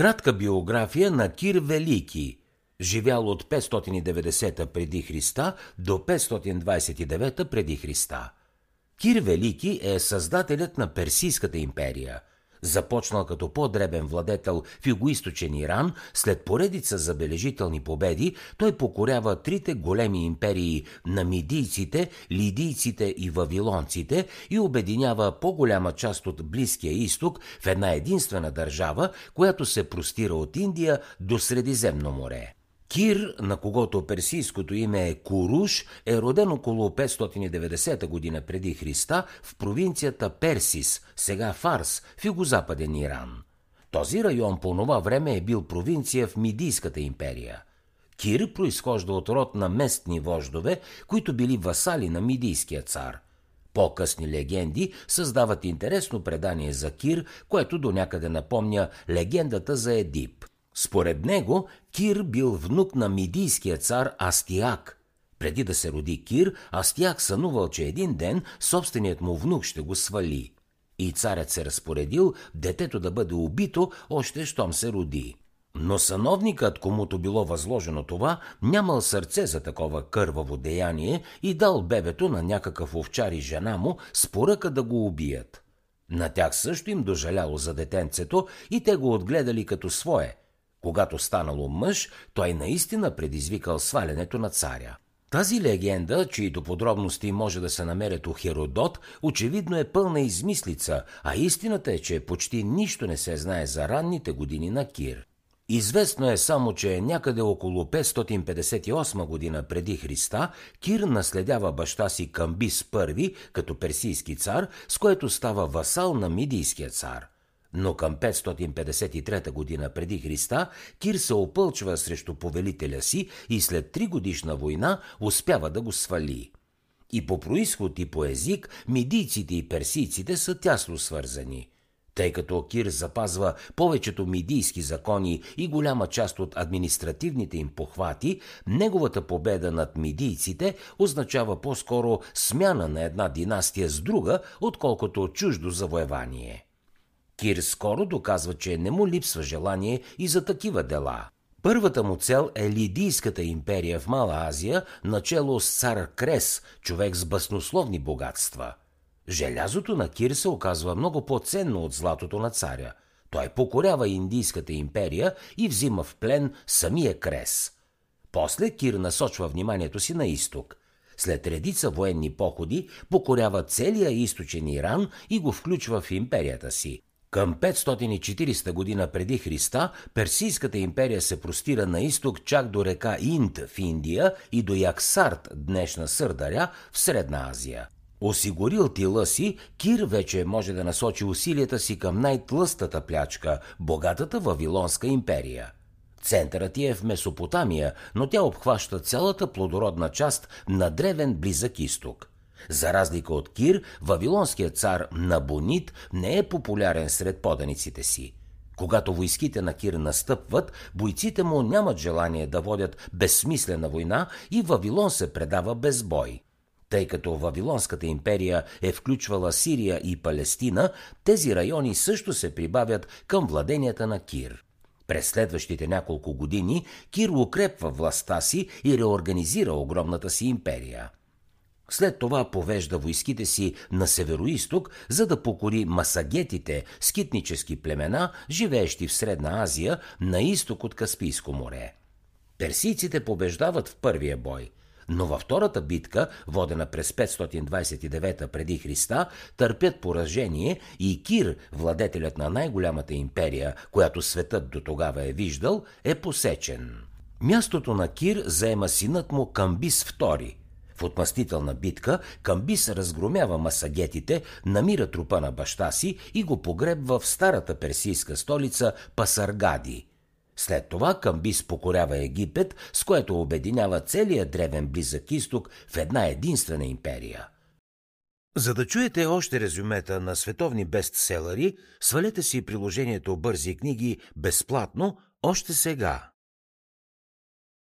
Кратка биография на Кир Велики, живял от 590 преди Христа до 529 преди Христа. Кир Велики е създателят на Персийската империя. Започнал като по-дребен владетел в югоисточен Иран, след поредица забележителни победи, той покорява трите големи империи на мидийците, лидийците и вавилонците и обединява по-голяма част от Близкия изток в една единствена държава, която се простира от Индия до Средиземно море. Кир, на когото персийското име е Куруш, е роден около 590 година преди Христа в провинцията Персис, сега Фарс, в югозападен Иран. Този район по това време е бил провинция в Мидийската империя. Кир произхожда от род на местни вождове, които били васали на Мидийския цар – по-късни легенди създават интересно предание за Кир, което до някъде напомня легендата за Едип. Според него, Кир бил внук на мидийския цар Астиак. Преди да се роди Кир, Астиак сънувал, че един ден собственият му внук ще го свали. И царят се разпоредил детето да бъде убито, още щом се роди. Но съновникът, комуто било възложено това, нямал сърце за такова кърваво деяние и дал бебето на някакъв овчар и жена му с поръка да го убият. На тях също им дожаляло за детенцето и те го отгледали като свое, когато станало мъж, той наистина предизвикал свалянето на царя. Тази легенда, чието подробности може да се намерят у Херодот, очевидно е пълна измислица, а истината е, че почти нищо не се знае за ранните години на Кир. Известно е само, че някъде около 558 година преди Христа Кир наследява баща си Камбис I като персийски цар, с което става васал на мидийския цар – но към 553 година преди Христа Кир се опълчва срещу повелителя си и след три годишна война успява да го свали. И по происход и по език мидийците и персийците са тясно свързани. Тъй като Кир запазва повечето мидийски закони и голяма част от административните им похвати, неговата победа над мидийците означава по-скоро смяна на една династия с друга, отколкото чуждо завоевание. Кир скоро доказва, че не му липсва желание и за такива дела. Първата му цел е Лидийската империя в Мала Азия, начало с цар Крес, човек с баснословни богатства. Желязото на Кир се оказва много по-ценно от златото на царя. Той покорява Индийската империя и взима в плен самия Крес. После Кир насочва вниманието си на изток. След редица военни походи покорява целия източен Иран и го включва в империята си. Към 540 година преди Христа Персийската империя се простира на изток чак до река Инд в Индия и до Яксарт, днешна Сърдаря, в Средна Азия. Осигурил тила си, Кир вече може да насочи усилията си към най-тлъстата плячка – богатата Вавилонска империя. Центърът ти е в Месопотамия, но тя обхваща цялата плодородна част на древен близък изток. За разлика от Кир, вавилонският цар Набонит не е популярен сред поданиците си. Когато войските на Кир настъпват, бойците му нямат желание да водят безсмислена война и Вавилон се предава без бой. Тъй като Вавилонската империя е включвала Сирия и Палестина, тези райони също се прибавят към владенията на Кир. През следващите няколко години Кир укрепва властта си и реорганизира огромната си империя – след това повежда войските си на североисток, за да покори масагетите, скитнически племена, живеещи в Средна Азия, на изток от Каспийско море. Персийците побеждават в първия бой, но във втората битка, водена през 529 преди Христа, търпят поражение и Кир, владетелят на най-голямата империя, която светът до тогава е виждал, е посечен. Мястото на Кир заема синът му Камбис II – в отмъстителна битка Камбис разгромява масагетите, намира трупа на баща си и го погребва в старата персийска столица Пасаргади. След това Камбис покорява Египет, с което обединява целия древен близък изток в една единствена империя. За да чуете още резюмета на световни бестселери, свалете си приложението Бързи книги безплатно още сега.